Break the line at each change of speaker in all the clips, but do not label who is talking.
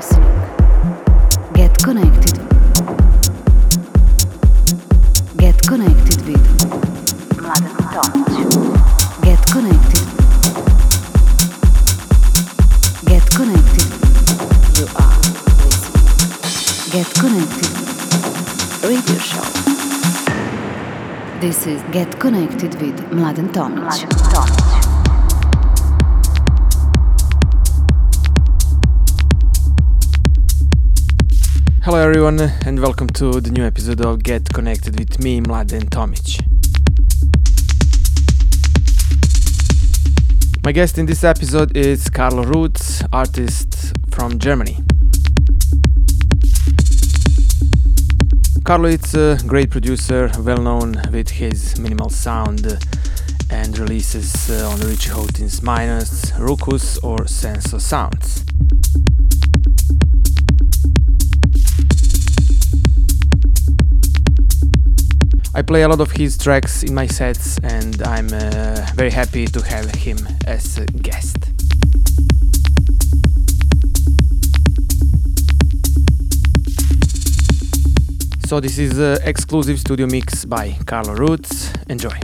listening. Get connected. Get connected with Mladen Tomic. Get connected. Get connected. You are listening. Get connected. Radio show. This is Get Connected with Mladen Tomic. Mladen Tomic.
Hello everyone and welcome to the new episode of Get Connected with me, Mladen Tomic. My guest in this episode is Carlo Ruetz, artist from Germany. Carlo is a great producer, well known with his minimal sound and releases uh, on Richie Hawtin's Minus, Ruckus or Sensor Sounds. I play a lot of his tracks in my sets, and I'm uh, very happy to have him as a guest. So, this is an exclusive studio mix by Carlo Ruetz. Enjoy.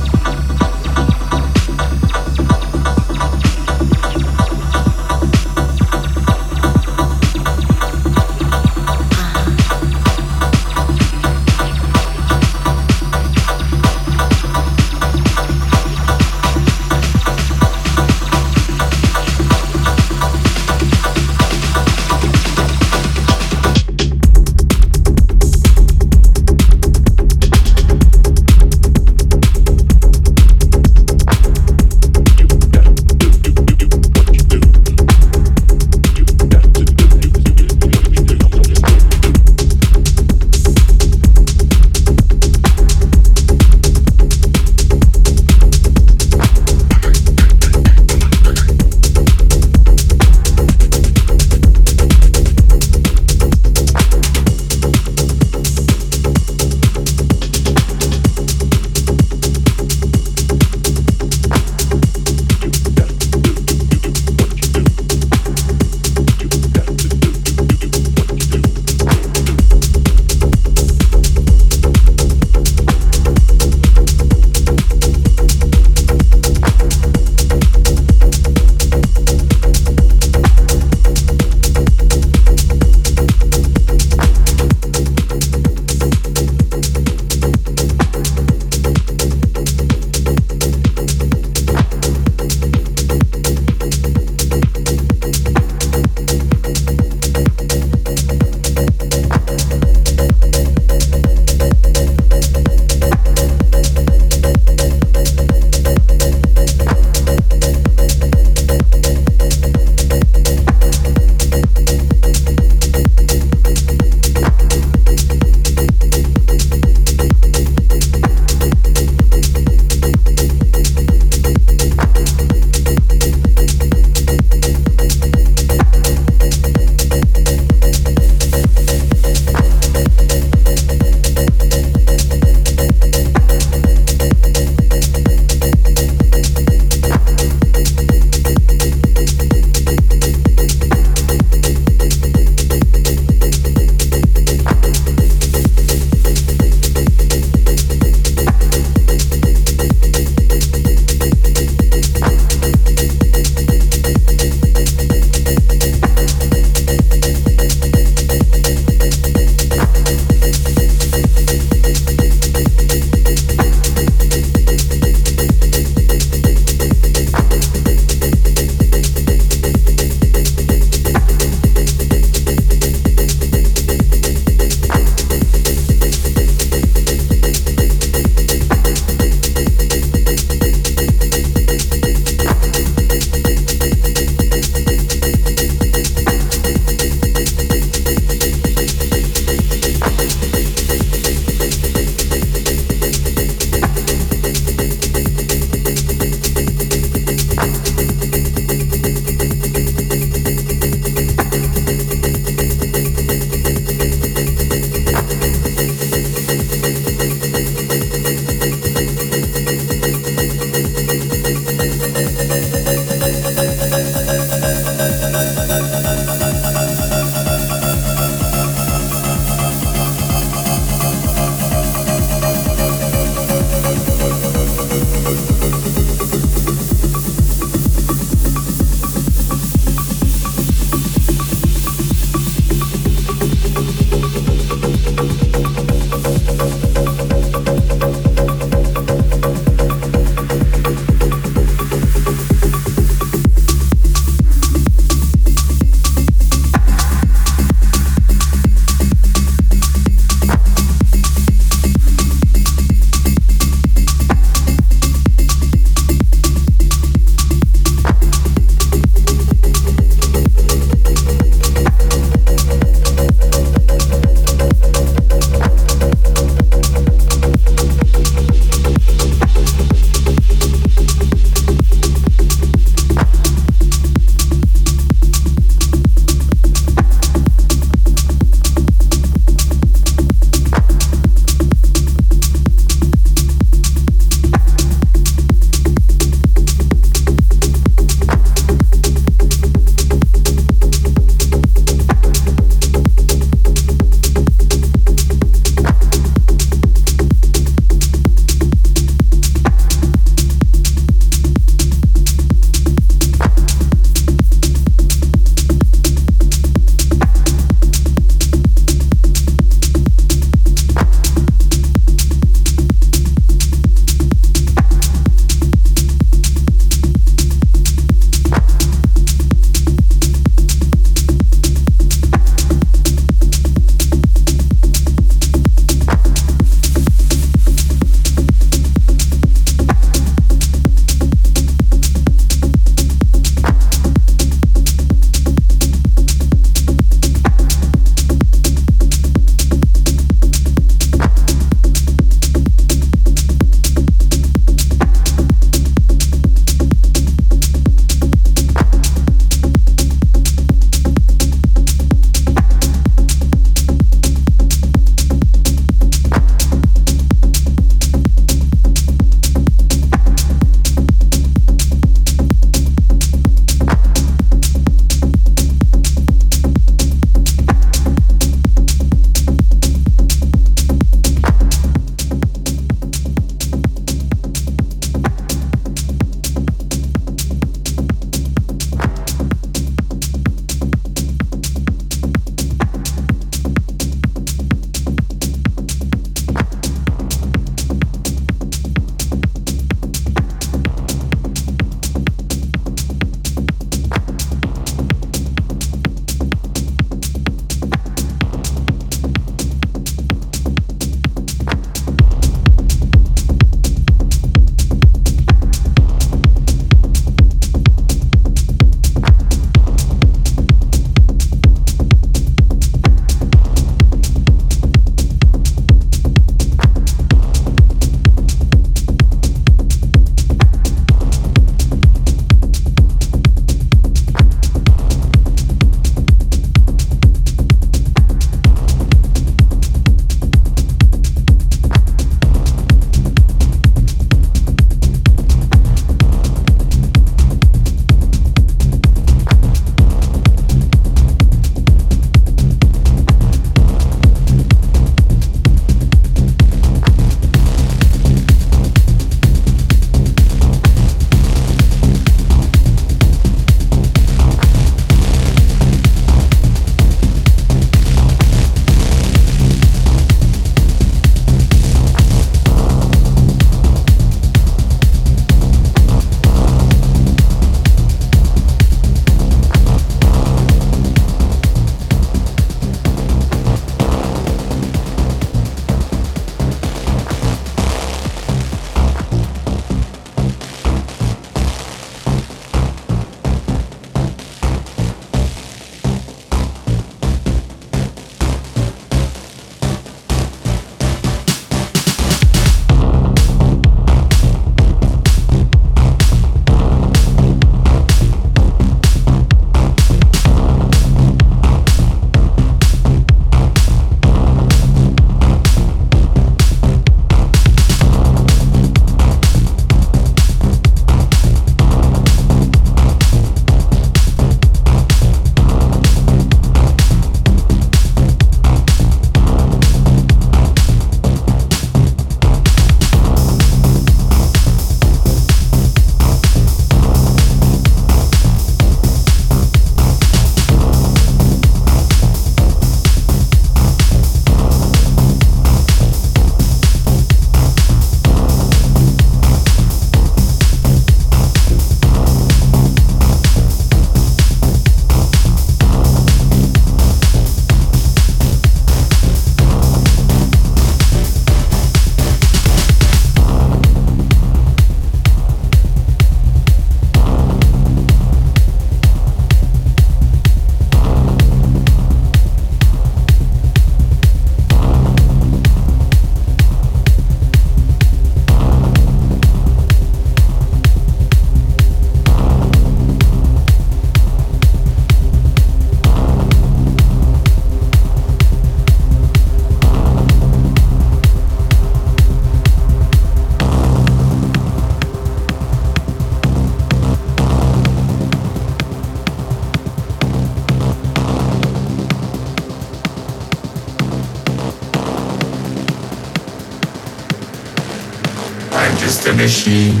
Just a machine.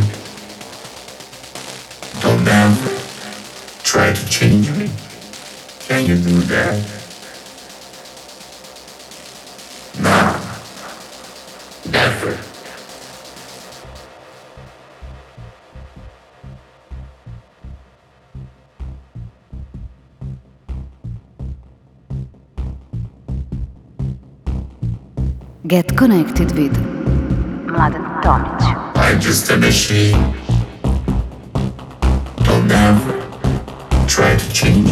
Don't ever try to change me. Can you do that? No. Never.
Get connected with Mladen Tomic.
I'm just a machine. Don't ever try to change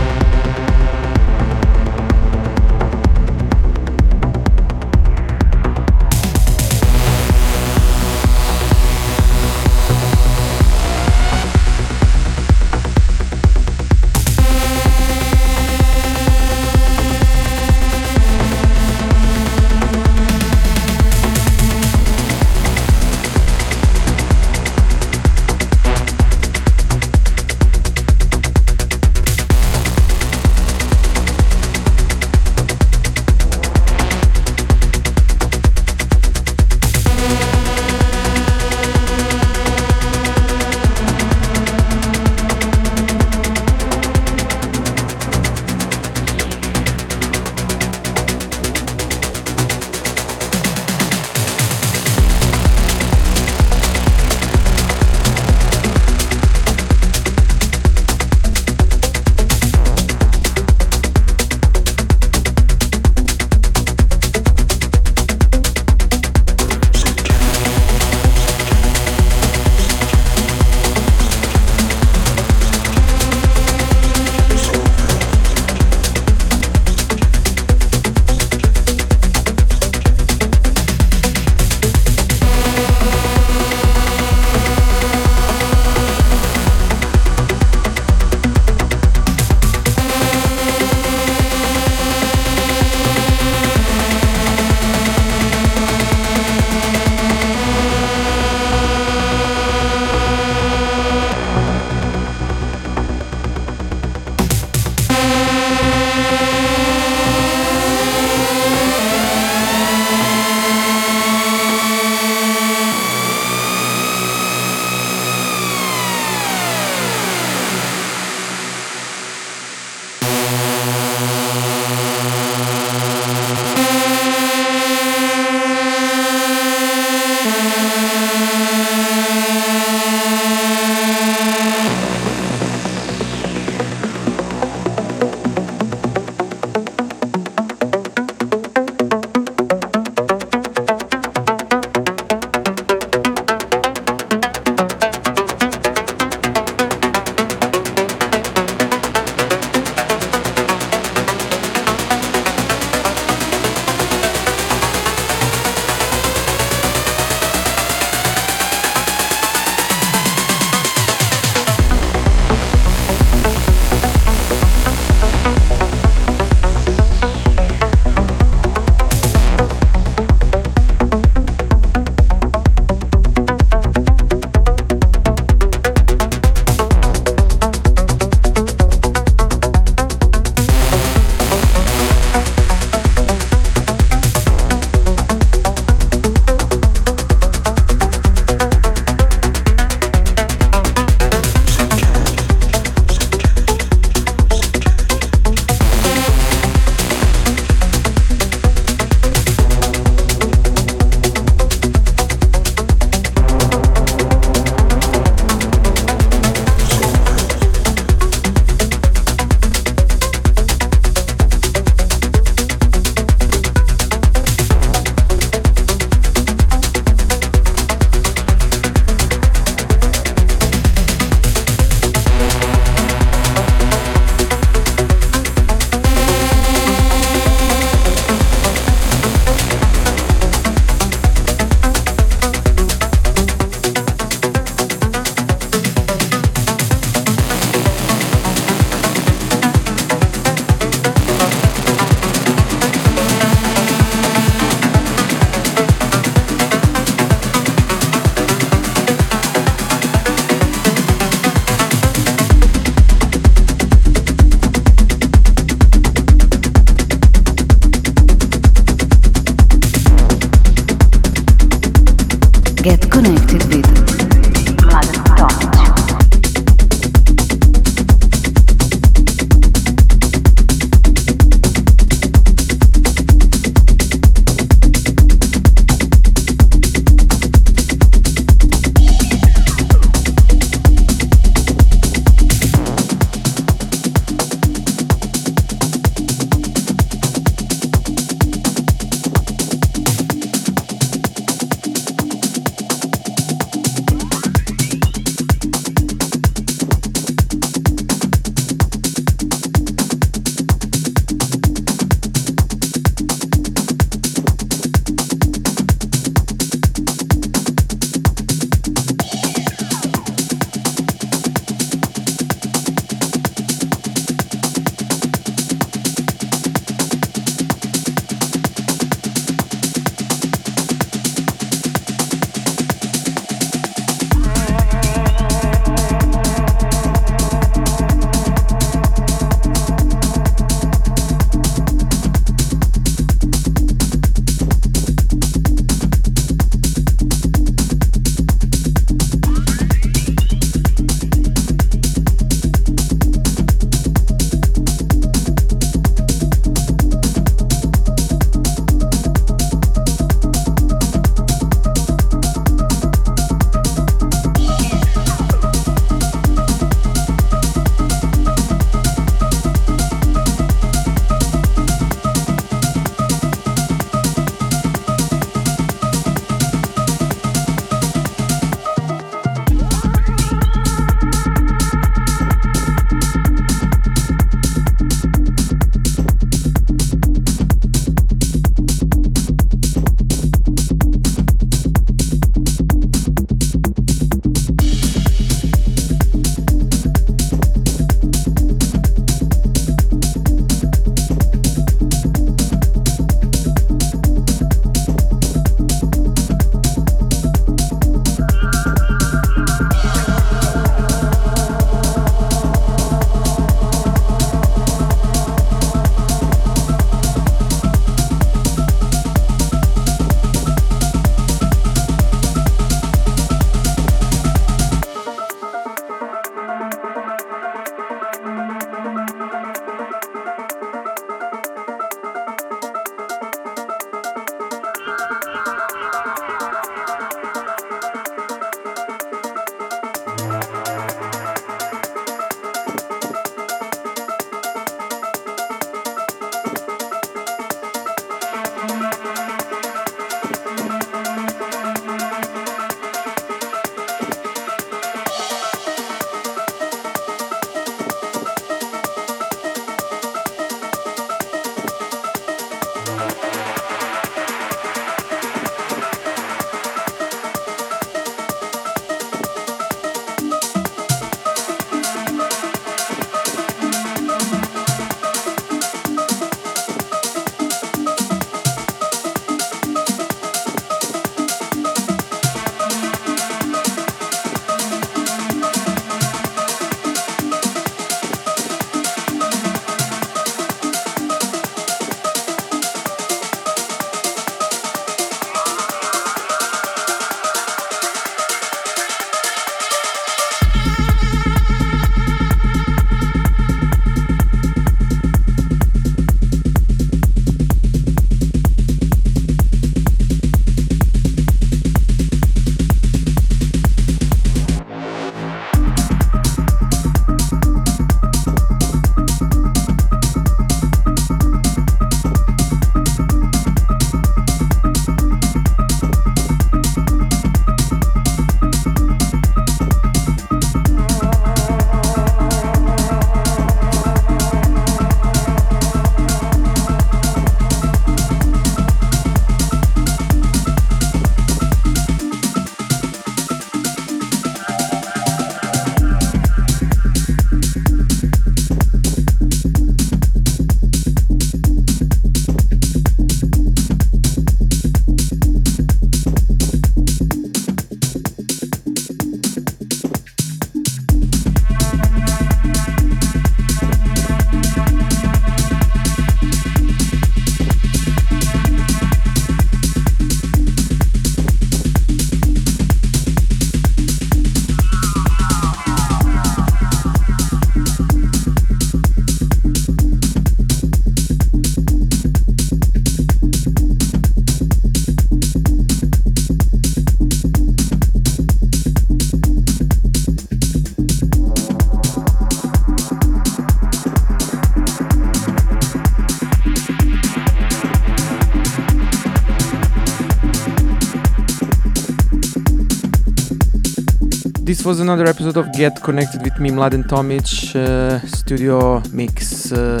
was another episode of Get Connected with me, Mladen Tomic, uh, studio mix uh,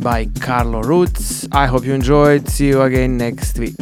by Carlo Ruetz. I hope you enjoyed. See you again next week.